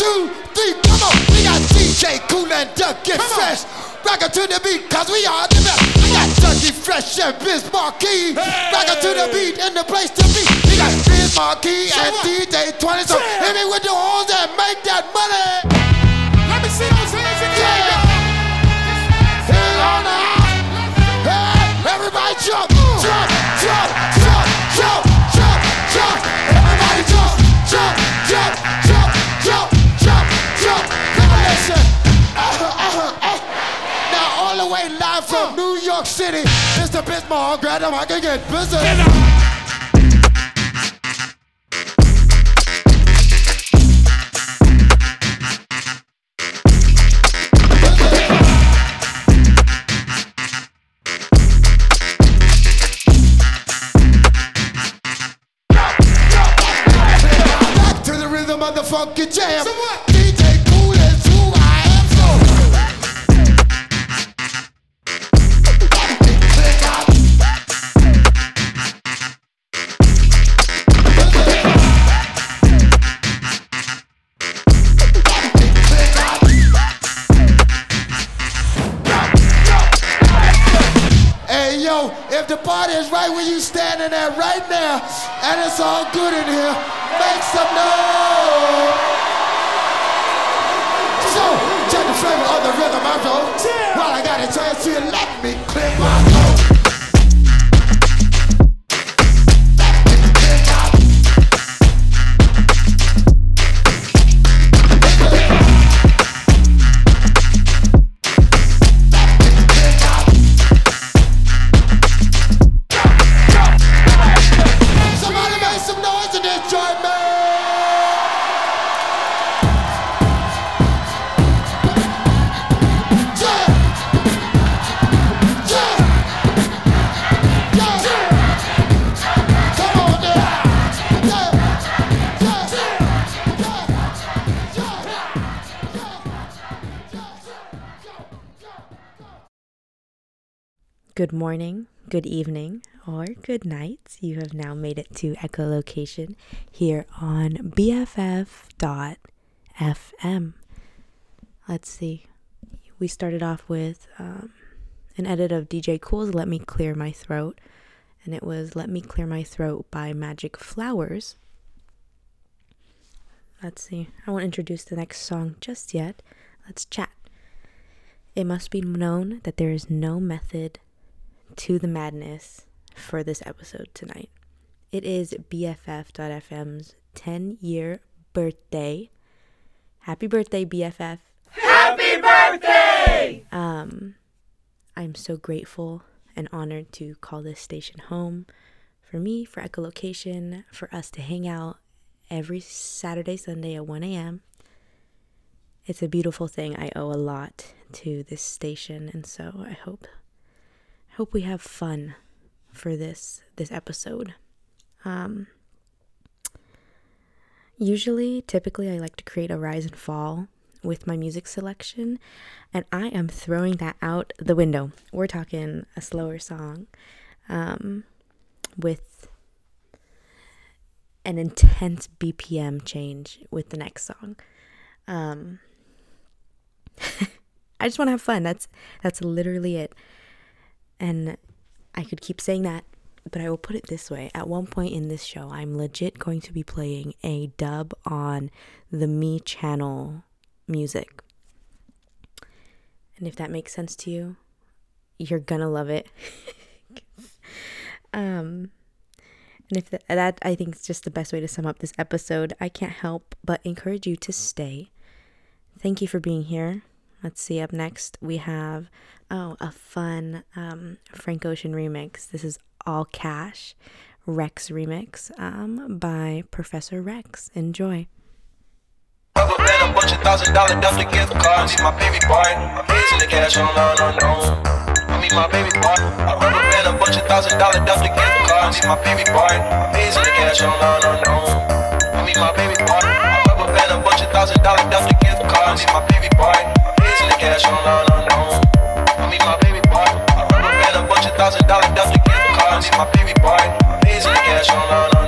two, three, come on. We got DJ Kool and Duck Get Fresh. Rock it to the beat, cause we are the best. We got Dougie Fresh and Biz Markie. Rock it to the beat and the place to be. We got Biz Markie and DJ 20. So hit me with the horns and make that money. Let me see those hands again. Yeah. Hit on the house. Hey, everybody jump, York City, Mr. Bismarck, grab him, I can get busy. Back to the rhythm of the funky jam. All good in here, Good morning, good evening, or good night. You have now made it to echolocation here on BFF.fm. Let's see. We started off with um, an edit of DJ Kool's Let Me Clear My Throat, and it was Let Me Clear My Throat by Magic Flowers. Let's see. I won't introduce the next song just yet. Let's chat. It must be known that there is no method to the madness for this episode tonight. It is BFF.FM's 10 year birthday. Happy birthday, BFF. Happy birthday! Um, I'm so grateful and honored to call this station home for me, for echolocation, for us to hang out every Saturday, Sunday at 1 a.m. It's a beautiful thing. I owe a lot to this station, and so I hope hope we have fun for this this episode. Um, usually, typically, I like to create a rise and fall with my music selection, and I am throwing that out the window. We're talking a slower song um, with an intense BPM change with the next song. Um, I just want to have fun. That's that's literally it. And I could keep saying that, but I will put it this way. At one point in this show, I'm legit going to be playing a dub on the Mii channel music. And if that makes sense to you, you're gonna love it. um and if that, that I think is just the best way to sum up this episode, I can't help but encourage you to stay. Thank you for being here. Let's see. Up next, we have oh a fun um, Frank Ocean remix. This is All Cash Rex remix um, by Professor Rex. Enjoy. Cards. My baby boy. I. A bunch of thousand dollar gift cards. My baby boy, cash on no no. I mean my baby boy. Band, a bunch of thousand dollar pays in the cash on no. I my baby boy. Money, I got ooh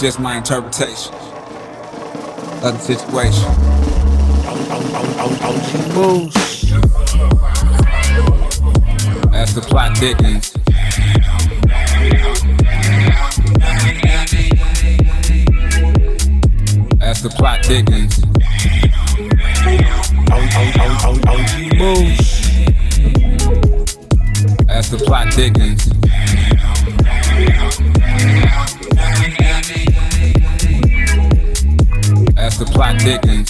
just my interpretation of the situation. Plot thickens. As the plot thickens. As the plot thickens. As the plot thickens. Go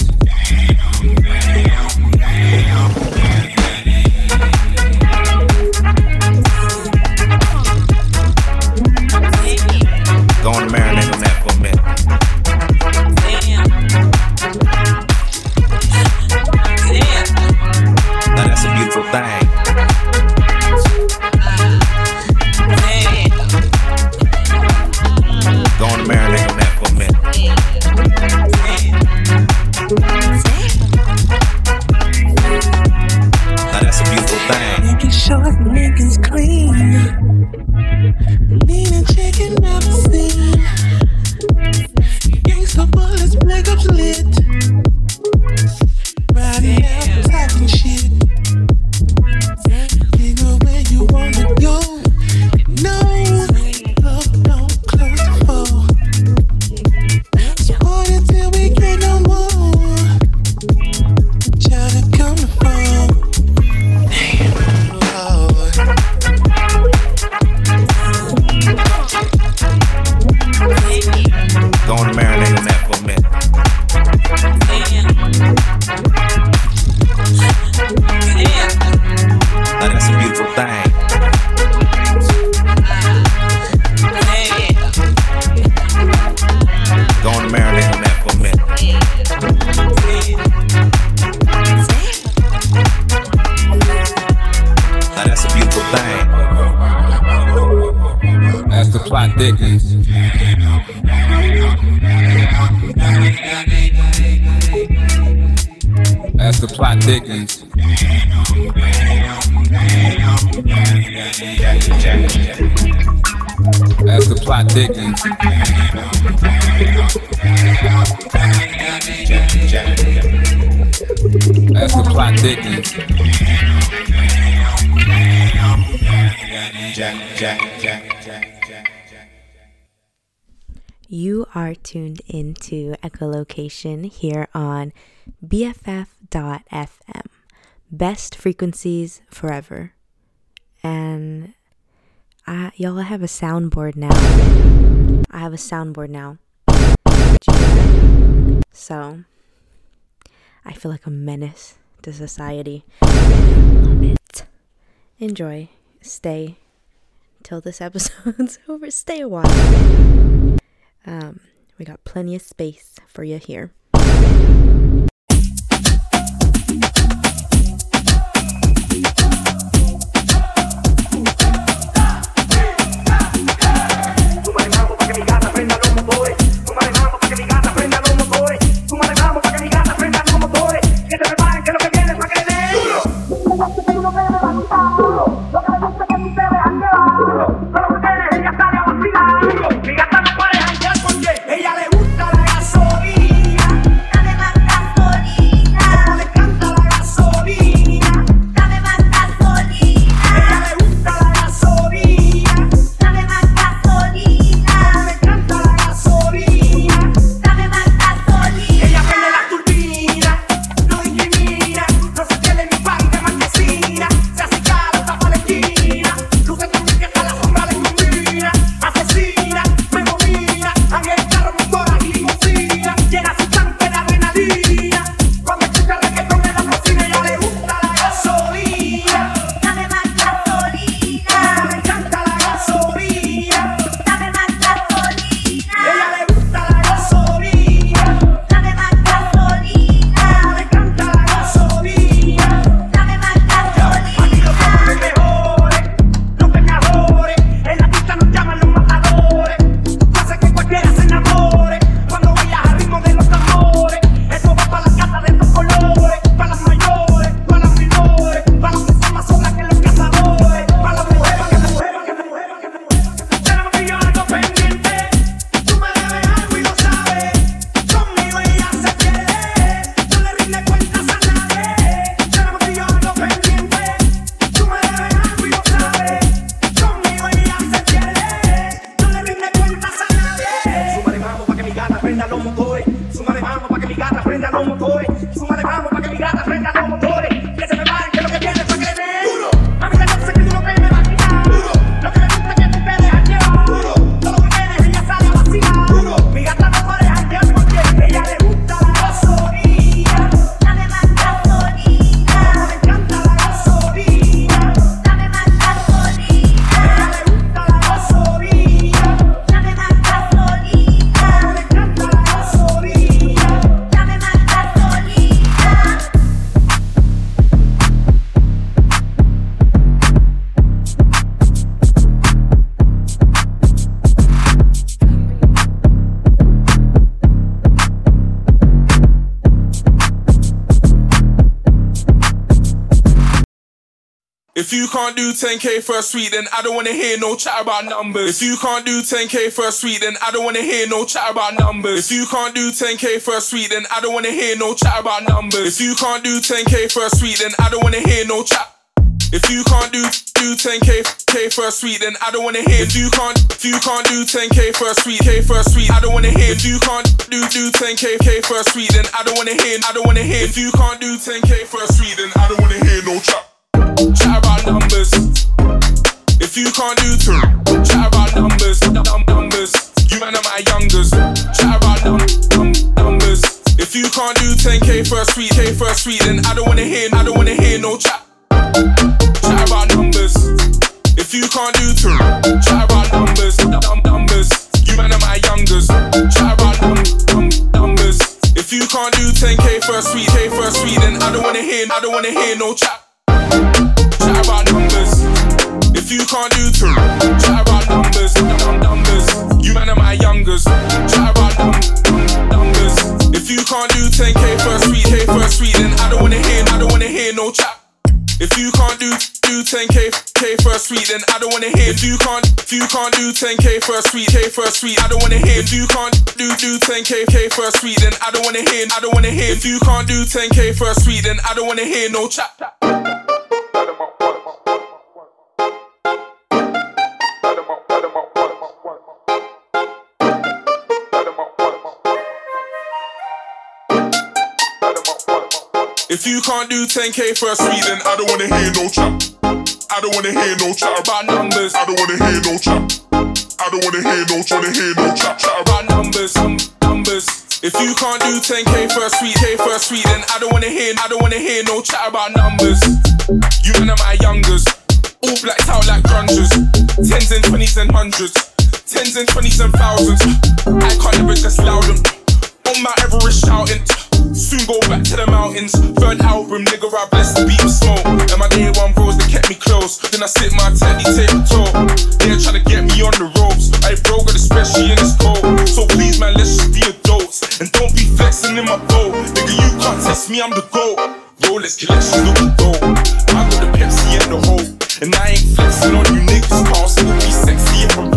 are tuned into echolocation here on BFF.FM. Best frequencies forever. And I, y'all I have a soundboard now. I have a soundboard now. So, I feel like a menace to society. Love it. Enjoy. stay till this episode's over. Stay a while. Um, we got plenty of space for you here. Can't do 10k for a suite, then I don't wanna hear no chat about numbers. If you can't do 10k for a suite, then I don't wanna hear no chat about numbers. If you can't do 10k for a suite, then I don't wanna hear no chat about numbers. If you can't do 10k for a suite, then I don't wanna hear no chat. If you can't do do 10k k for a suite, then I don't wanna hear. If you can't if you can't do 10k for a suite, k for a suite, I don't wanna hear. If you can't do do 10k k for a suite, then I don't wanna hear. I don't wanna hear. If you can't do 10k for a suite, then I don't wanna hear no chat. Chat about numbers. If you can't do chat about numbers. Num- numbers. You man are my youngers. Chat about num- num- numbers. If you can't do 10k for a suite, k suite, then I don't wanna hear. I don't wanna hear no chat. Chat about numbers. If you can't do chat about numbers. Num- numbers. You man are my youngers. Chat about num- num- numbers. If you can't do 10k for a suite, k suite, then I don't wanna hear. I don't wanna hear no chat. Chat about numbers. If you can't do two, chat about numbers. Num- numbers. You man are my youngers. Chat about num- num- numbers. If you can't do 10k for a suite, k for a then I don't wanna hear. I don't wanna hear no chat. If you can't do do 10k k for a then I don't wanna hear. If you can't if you can't do 10k for a suite, k for a I don't wanna hear. If you can't do do 10k k for a then I don't wanna hear. I don't wanna hear. If you can't do 10k for a then I don't wanna hear no chat. If you can't do 10k for a suite, then I don't wanna hear no chat. I don't wanna hear no chat about numbers. I don't wanna hear no chat. I don't wanna hear no wanna hear no chat chat about numbers. Um, numbers. If you can't do 10k for a suite, k for a suite, then I don't wanna hear. I don't wanna hear no chat about numbers. You are my youngers. All blacked out like grungers. Tens and twenties and hundreds. Tens and twenties and thousands. I can't ever just loud them. On Mount Everest shouting. Soon go back to the mountains. Third album, nigga, I blessed the beat with smoke. And my day one bros, they kept me close. Then I sit my teddy, a toe. They're trying to get me on the ropes. I bro got especially in this cold. So please, man, let's just be adults. And don't be flexing in my boat. Nigga, you can't test me, I'm the GOAT. Rolex collection looking gold. I got the Pepsi and the whole. And I ain't flexing on you niggas. Will be sexy if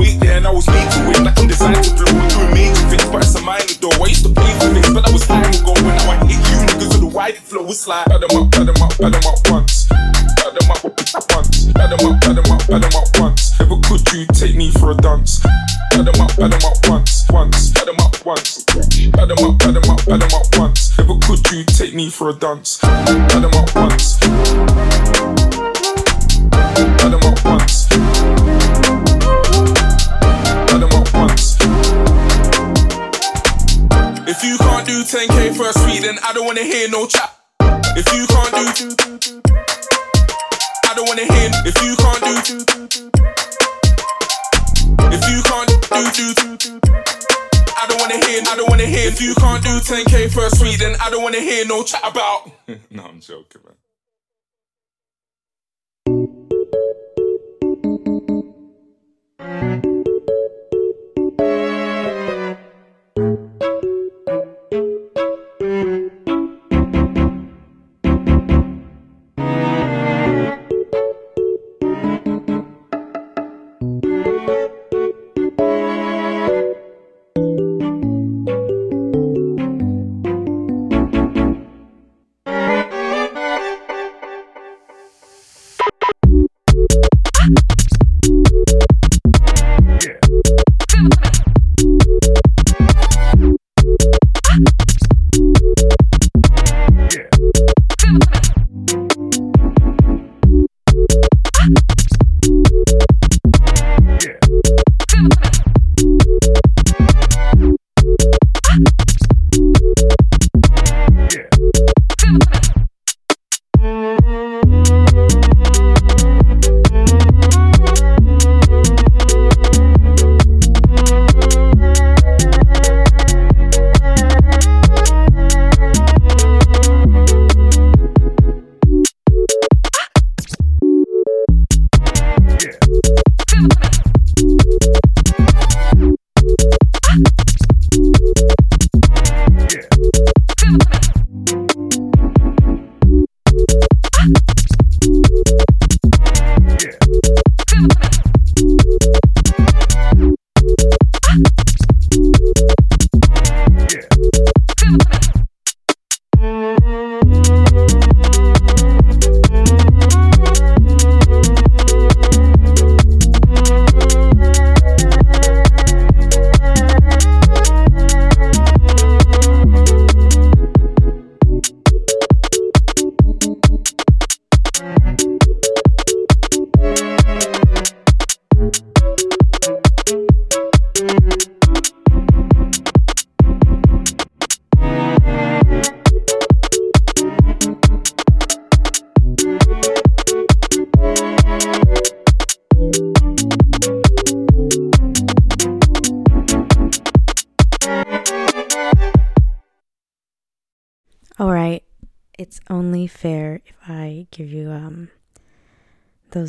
Wait there, and I was made to win. Like I'm designed to blow. Doing major things, but it's a minor though. I used to pay for things, but that was time ago. When I hit you niggas with the wide flow. It's like, bad them up, bad them up, bad them up once. Bad them up once. Bad them up, bad them up, bad them up once. Never could you take me for a dance. Bad them up, bad them up once, once. Bad them up once. Bad them up, bad them up, bad them up once. Never could you take me for a dance. Bad them up once. If you can't do 10k for a sweet, then I don't wanna hear no chat. If you can't do, I don't wanna hear. If you can't do, if you can't do, do, I don't wanna hear. I don't wanna hear. If you can't do 10k for a sweet, then I don't wanna hear no chat about. no, I'm joking, man. All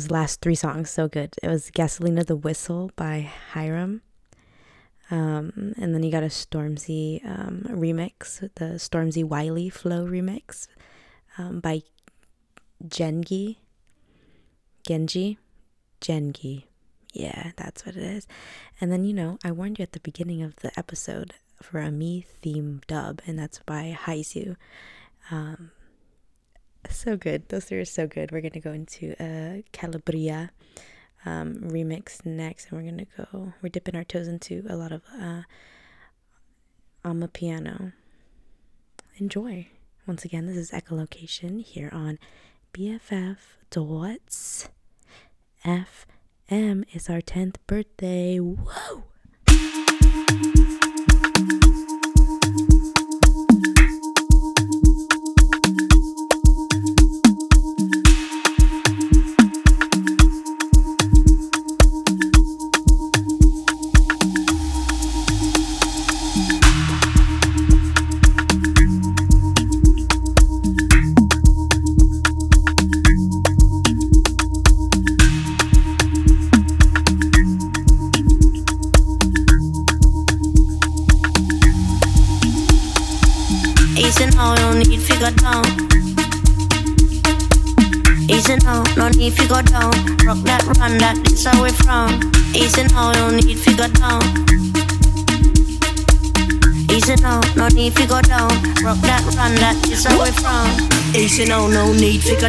those last three songs so good. It was Gasolina the Whistle by Hiram. Um, and then you got a Stormzy um, remix, the Stormzy Wiley Flow remix um, by Gengi. Genji? Gengi. Yeah, that's what it is. And then, you know, I warned you at the beginning of the episode for a Mii theme dub, and that's by Haizu. Um, so good. Those three are so good. We're gonna go into a Calabria um, remix next, and we're gonna go. We're dipping our toes into a lot of uh, Amapiano. Enjoy. Once again, this is Echolocation here on BFF Dots FM. It's our tenth birthday. Whoa!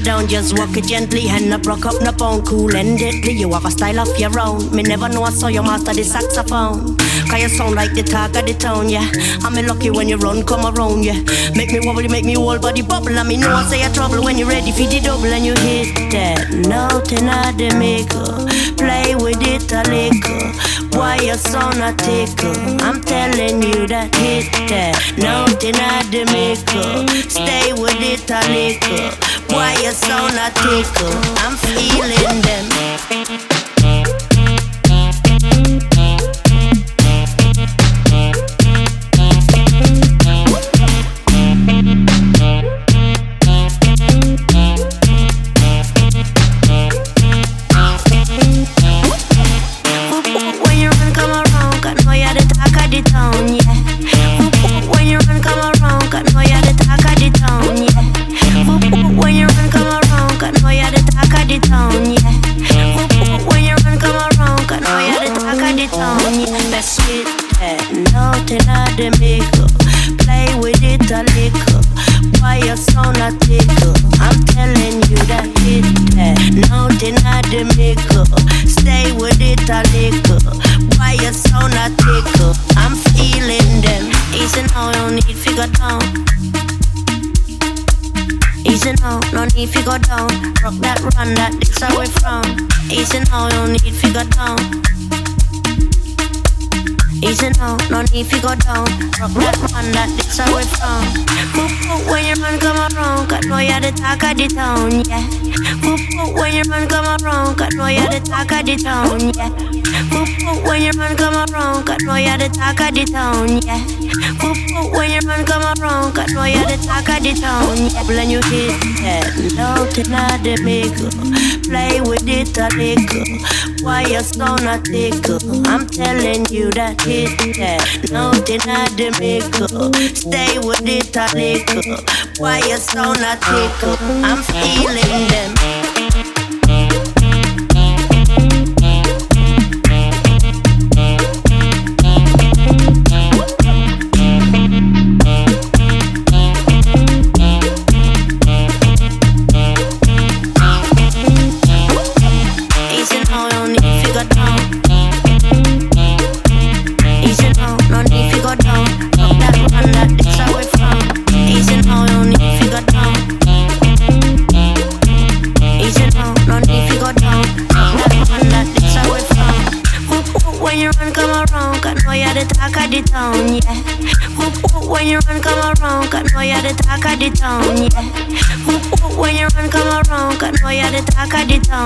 Down. Just walk it gently and not broke up, no pound. Cool and deadly, you have a style of your own. Me never know I saw your master the saxophone. Cause you sound like the talk of the town, yeah. I'm a lucky when you run, come around, yeah. Make me wobble, make me whole body bubble. I mean, no I say you trouble when you're ready for the double and you hit that note in the maker. Play with it a little. Why you sound a tickle? I'm telling you that hit that note in the maker. Stay with it a little. Why you sound a tickle? I'm feeling them. I'm telling you that hit that nothing out the makeup. Stay with it a little. Why you sound a tickle? I'm feeling them. Easy now, no need go down. Easy now, no need go down. Rock that, run that, how we from. Easy now, no need go down. Easy now, no need to go down. Rock that, run that, this we from. Whoop, whoop, when you run, come around, got know you're the talk of the town, yeah. Whoop, whoop, when you run, come around, got know you're the talk of the town, yeah. Whoop, whoop, when you run, come around, got know you're the talk of the town, yeah. Whoop, whoop, when you run, come around, got know you're the talk of the town, yeah. When you hit that note in the makeup, play with it a little. Why you sound a tickle? I'm telling you that hit that note in the makeup, stay with it a little. Why you sound a tickle? I'm feeling them.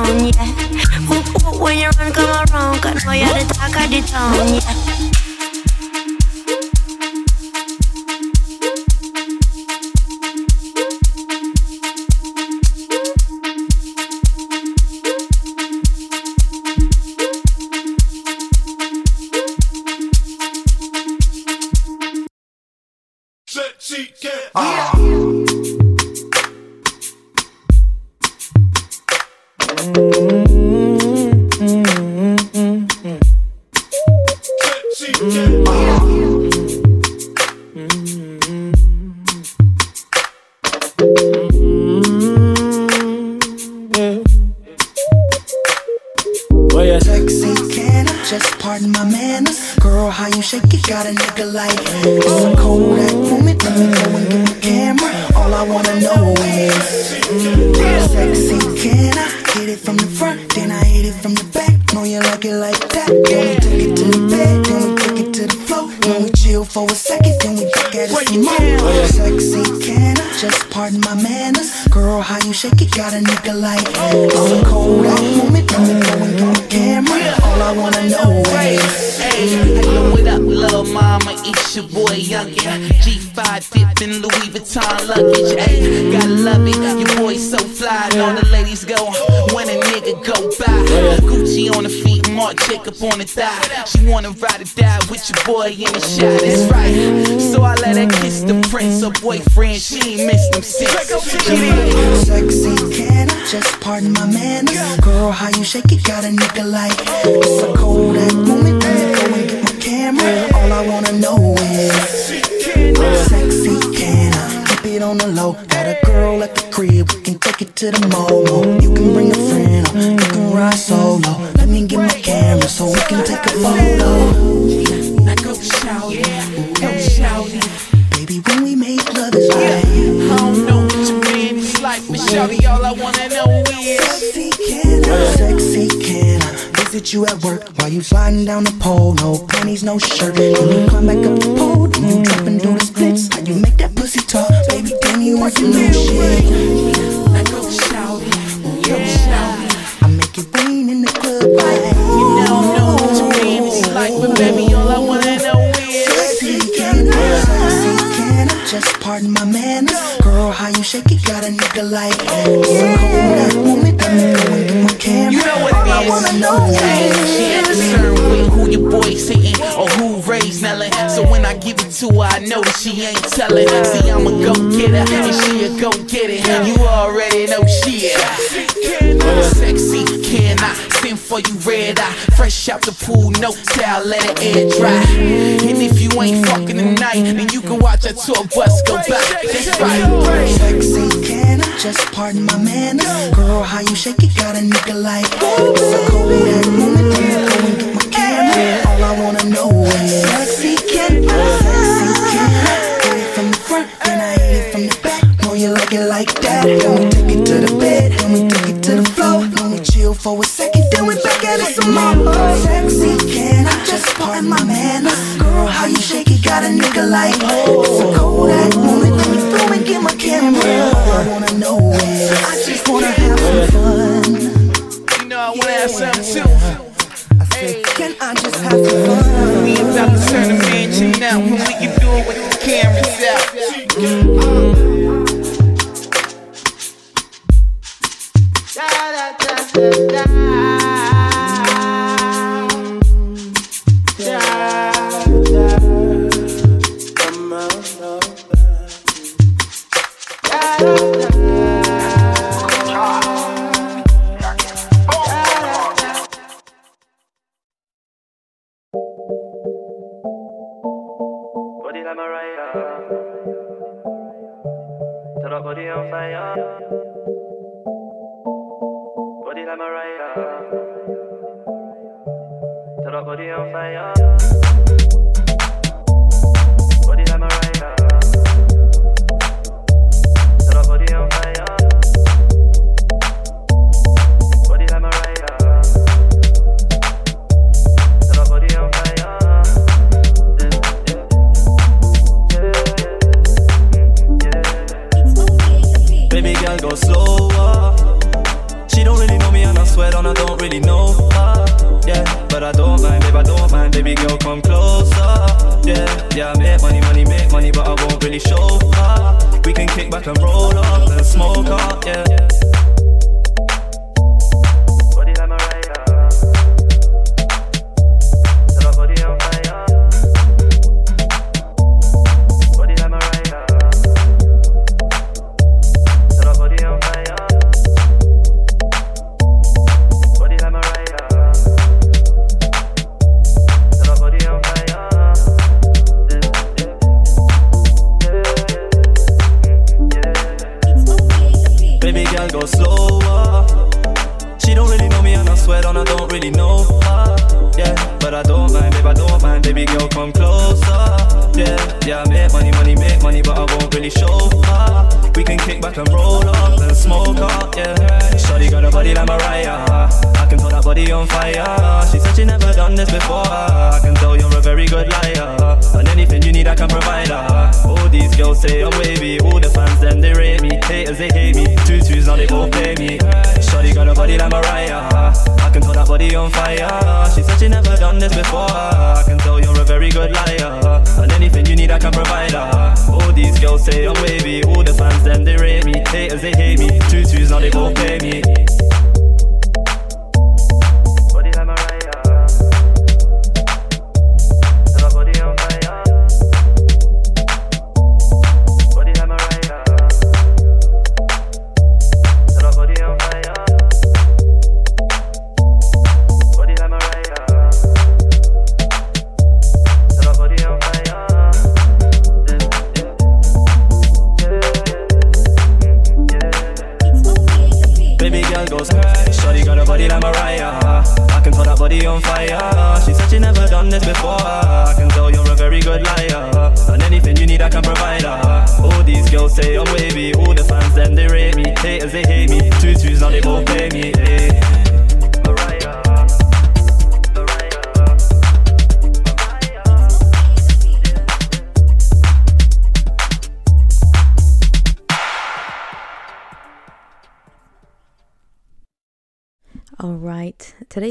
Town, yeah. Whoop, whoop, When you run, come around, got know you're the talk of the town, yeah. Boy in the shot. That's right. So I let her kiss the prince, her boyfriend. She ain't missed him since. Get it. Sexy, can I just pardon my manners? Girl, how you shake it, got a nigga like It's a Kodak moment, let me go and get my camera All I wanna know is Sexy, can I keep it on the low? Got a girl at the crib, we can take it to the mall You can bring a friend, or you can ride solo Let me get my camera so we can take a photo Now go shout it, go shout it. Baby, when we make love is right I don't know what your man is like, but shawty, all I wanna know is Sexy, can I? Sexy, can I? Visit you at work while you sliding down the pole. No panties, no shirt. Then you climb back up the pole. Then you drop and do the splits. How you make that pussy talk? Baby, damn, you want some new shit. Now go shout it, go shout it. I make it rain in the club. Just pardon my manners. Girl, how you shake it, got a nigga like It's a Kodak moment, let me go and get my camera You know what All I wanna know Hey, is she ain't concerned with who your boy's hitting or who raised Nellin. So when I give it to her, I know that she ain't telling. See, I'm a go getter and she a go get it. You already know she is. Sexy, can For you red eye? Fresh out the pool, no towel, let it air dry. And if you ain't fucking tonight, then you can watch a tour bus go by. That's right. Sexy, can I just pardon my manners? Girl, how you shake it, got a nigga like It's a Kodak moment, let me go and get my camera All I wanna know is Sexy, can I? Sexy, can I? Hit it from the front, then I hit it from the back Know you like it like that Then we take it to the just pardon my manners? Girl, how you shake it, got a nigga like oh. It's a Kodak moment, let me go and get my camera. I wanna know is I just wanna have some fun. You know I wanna have some too. I said, can I just have some fun? We about to turn swear on I don't really know her. Yeah, but I don't mind, babe, I don't mind. Baby girl, come closer. Yeah, yeah, I make money, money, make money, but I won't really show her. We can kick back and roll up and smoke up. Yeah, Shawty got a body like Mariah. I can tell that body on fire. She said she never done this before. I can tell you're a very good liar. And anything you need, I can provide her. All these girls say oh, I'm wavy. All the fans, then they rate me. Haters, they hate me. Two twos, now they both play me. Shawty got a body like Mariah. I can tell that body on fire. She said she never done this before. I can tell you're a very good liar. And anything you need, I can provide her. All these girls say oh, I'm wavy. All the fans, then they rate me. Haters, they hate me. Two twos, now they both play me.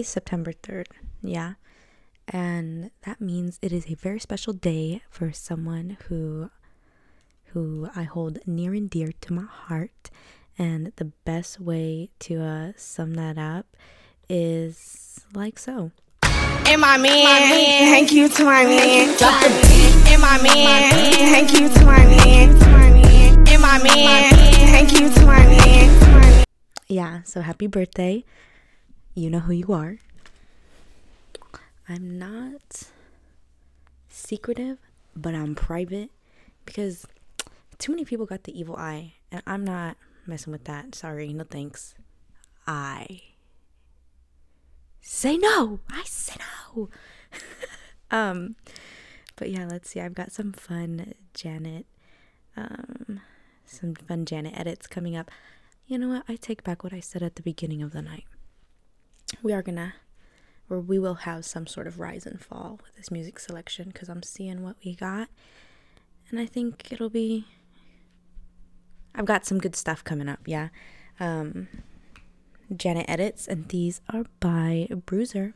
Right. Today's September 3rd. Yeah. And that means it is a very special day for someone who who I hold near and dear to my heart. And the best way to uh, sum that up is like so. And my man, thank you to my man. Drop the beat. And my man, thank you to my man. And my man, thank you to my man. Yeah, so happy birthday. You know who you are. I'm not secretive, but I'm private because too many people got the evil eye, and I'm not messing with that. Sorry, no thanks. I say no. I say no. um, but yeah, let's see. I've got some fun Janet, um, some fun Janet edits coming up. You know what? I take back what I said at the beginning of the night. We are gonna, or we will have some sort of rise and fall with this music selection because I'm seeing what we got, and I think it'll be. I've got some good stuff coming up. Yeah, um, Janet edits, and these are by Bruiser.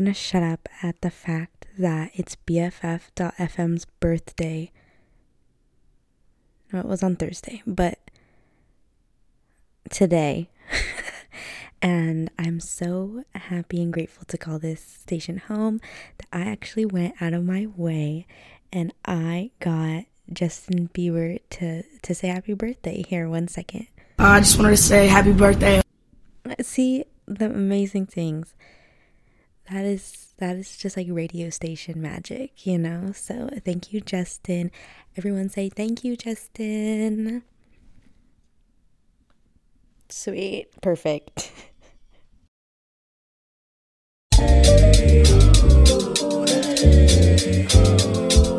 Not gonna shut up at the fact that it's BFF.FM's birthday. No, it was on Thursday, but today. and I'm so happy and grateful to call this station home that I actually went out of my way and I got Justin Bieber to, to say happy birthday. Here, one second. I just wanted to say happy birthday. See the amazing things. That is that is just like radio station magic, you know? So thank you, Justin. Everyone say thank you, Justin. Sweet. Perfect. Get up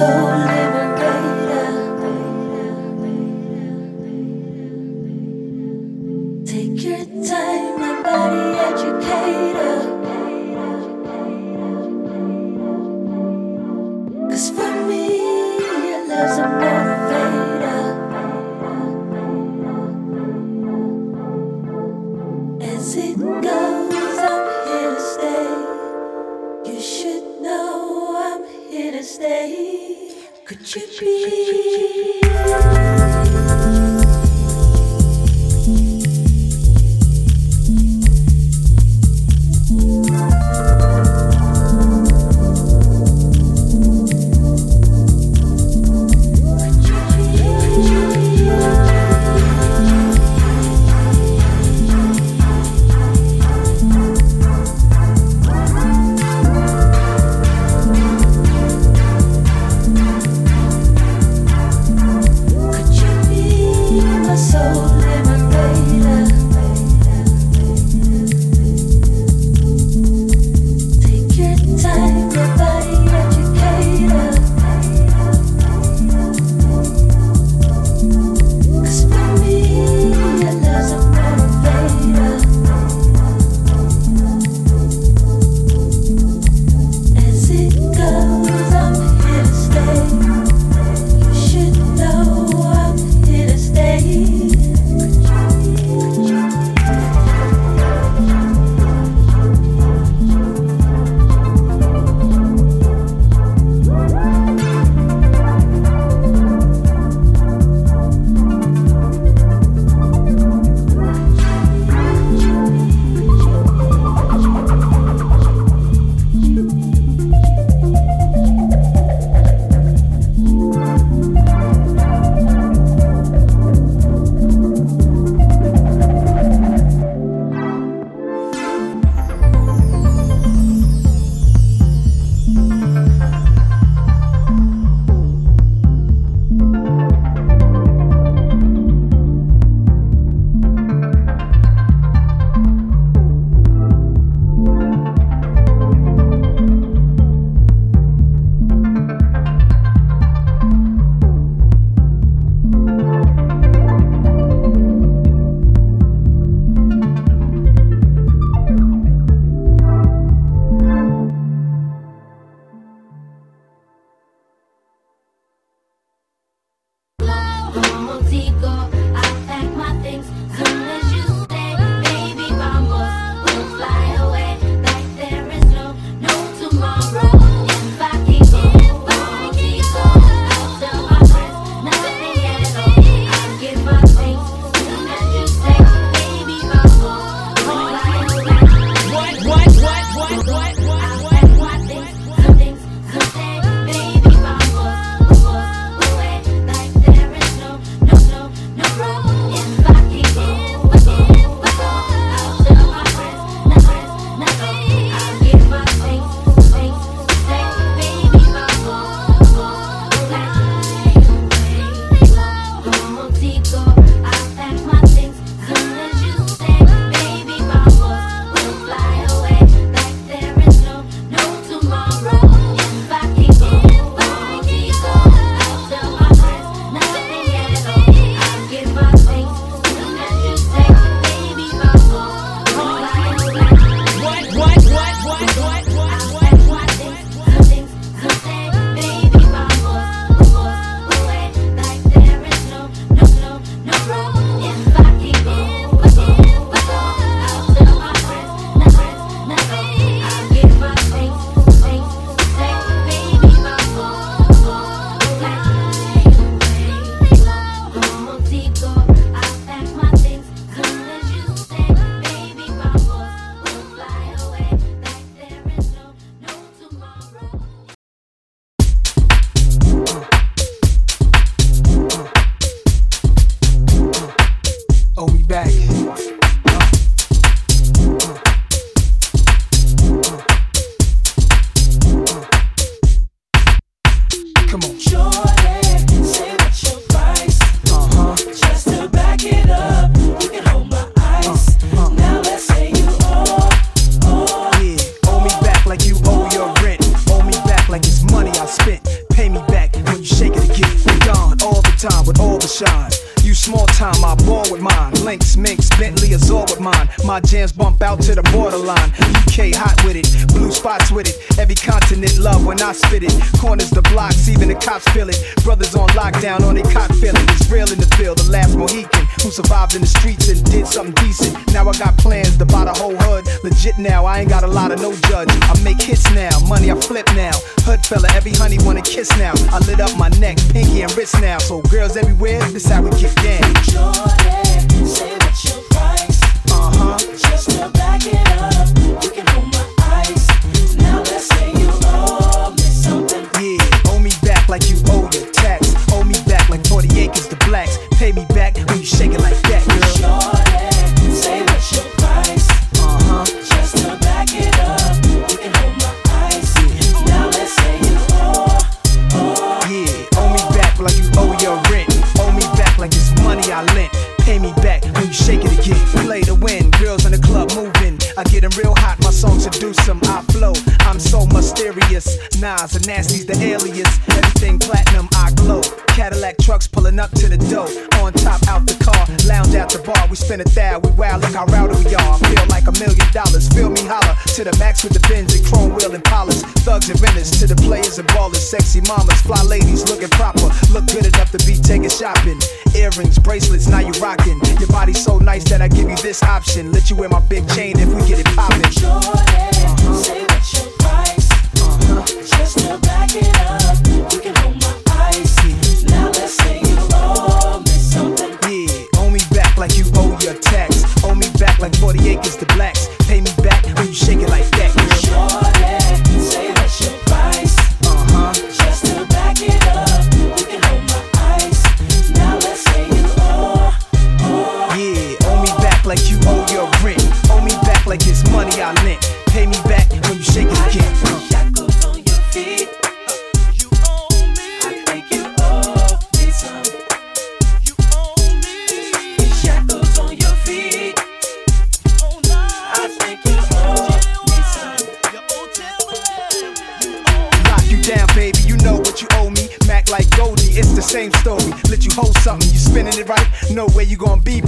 be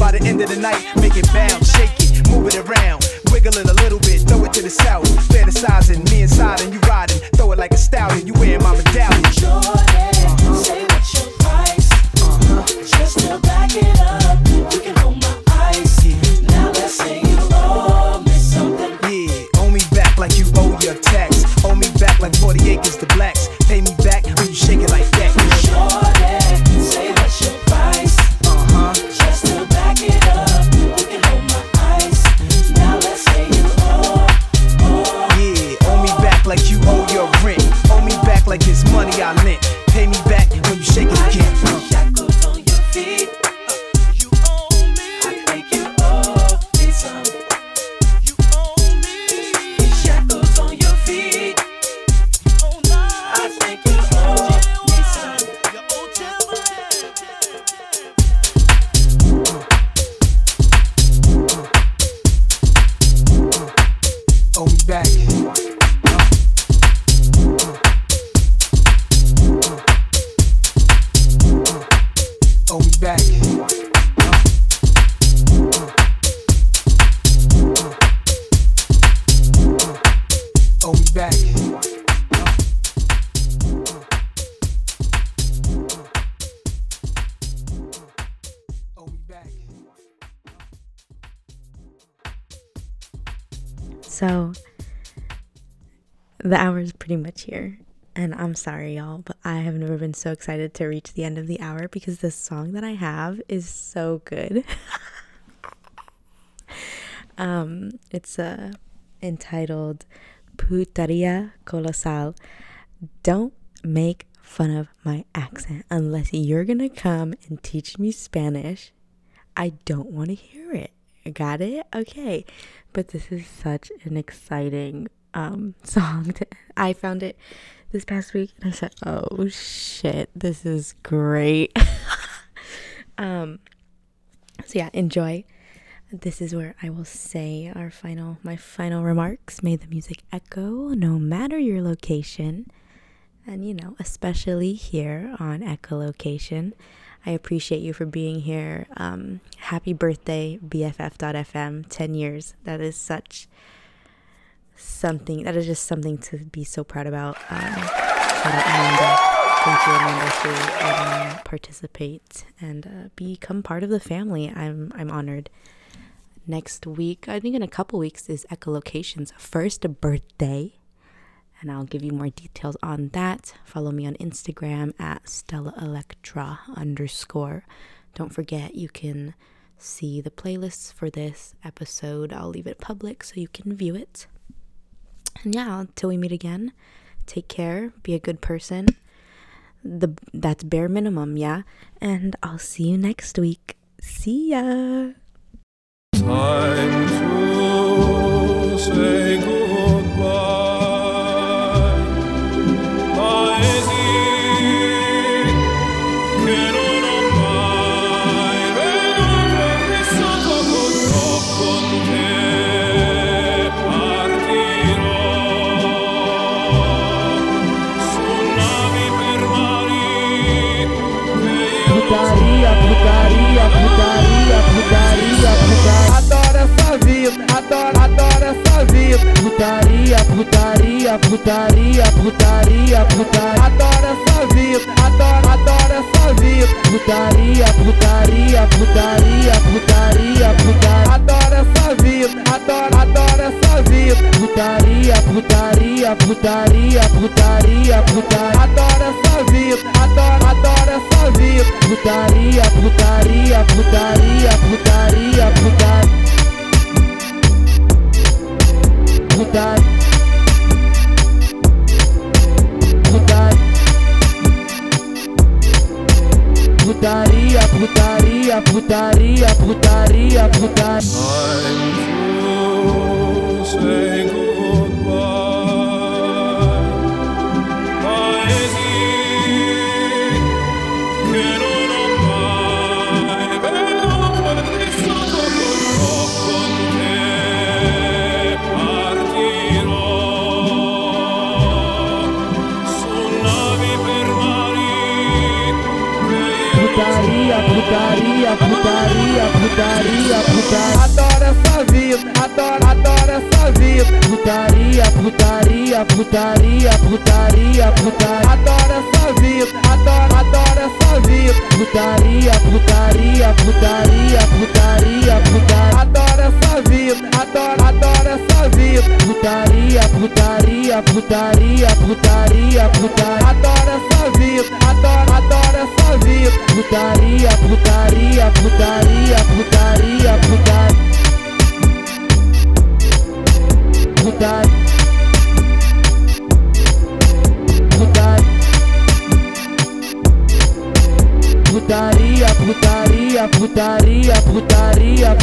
By the end of the night, make it bounce, shake it, move it around, wiggle it a little bit, throw it to the south. Fantasizing, me inside and you riding, throw it like a stallion, you wearing my medallion. Joy. the hour is pretty much here. And I'm sorry, y'all, but I have never been so excited to reach the end of the hour because this song that I have is so good. um, it's uh, entitled Putaria Colosal. Don't make fun of my accent unless you're gonna come and teach me Spanish. I don't want to hear it. Got it? Okay. But this is such an exciting um, song. To, I found it this past week and I said, oh shit, this is great. um, so yeah, enjoy. This is where I will say our final, my final remarks. May the music echo no matter your location. And you know, especially here on echolocation. I appreciate you for being here. Um, happy birthday, BFF.FM, 10 years. That is such something, that is just something to be so proud about. Um, shout out Amanda. Thank you, Amanda, letting me participate and uh, become part of the family. I'm, I'm honored. Next week, I think in a couple weeks, is Echolocation's first birthday and I'll give you more details on that. Follow me on Instagram at Stella Electra underscore. Don't forget you can see the playlists for this episode. I'll leave it public so you can view it. And yeah, until we meet again, take care, be a good person. The that's bare minimum, yeah. And I'll see you next week. See ya. Time to say goodbye. Adoro essa vida. Putaria, putaria, putaria, putaria, putaria. Adoro essa vida, adoro, adoro essa vida. Putaria, putaria, putaria, putaria, putaria. Adoro essa vida, adoro, adoro essa vida. Putaria, putaria, putaria, putaria, putaria. Adoro essa vida, adoro, adoro essa vida. Putaria, putaria, putaria. Putaria. Putaria. Putaria, putaria, putaria, putaria, putaria. Time to say goodbye. Putaria, putaria, putaria. Adoro essa vida, adoro, adoro essa vida. Putaria, putaria, putaria, putaria, putaria. Adoro essa vida, adoro, adoro essa vida. Putaria, putaria, putaria, putaria, putaria. Adoro vida, adoro, adoro essa vida. Putaria, putaria, putaria, putaria, putaria. Adoro essa vida, adoro, adoro essa vida. Putaria, putaria, putaria, putaria, putaria. Putaria. Putaria. Putaria, putaria, putaria, putaria,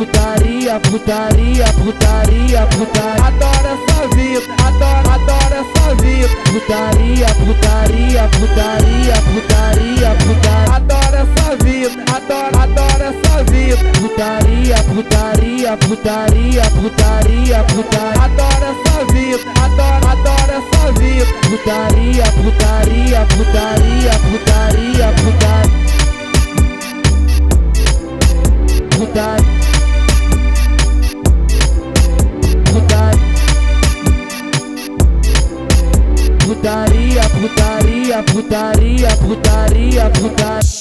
Putaria, putaria, putaria, putaria. Adoro essa vida, adoro, adoro essa vida. Putaria, putaria, putaria, putaria, putaria. Adoro essa vida, adoro, adoro essa vida. Putaria, putaria, putaria, putaria, putaria. Adoro essa vida, adoro, adoro essa vida. Putaria, putaria, putaria, putaria. Putaria. Putaria. Putaria, putaria, putaria, putaria, putaria.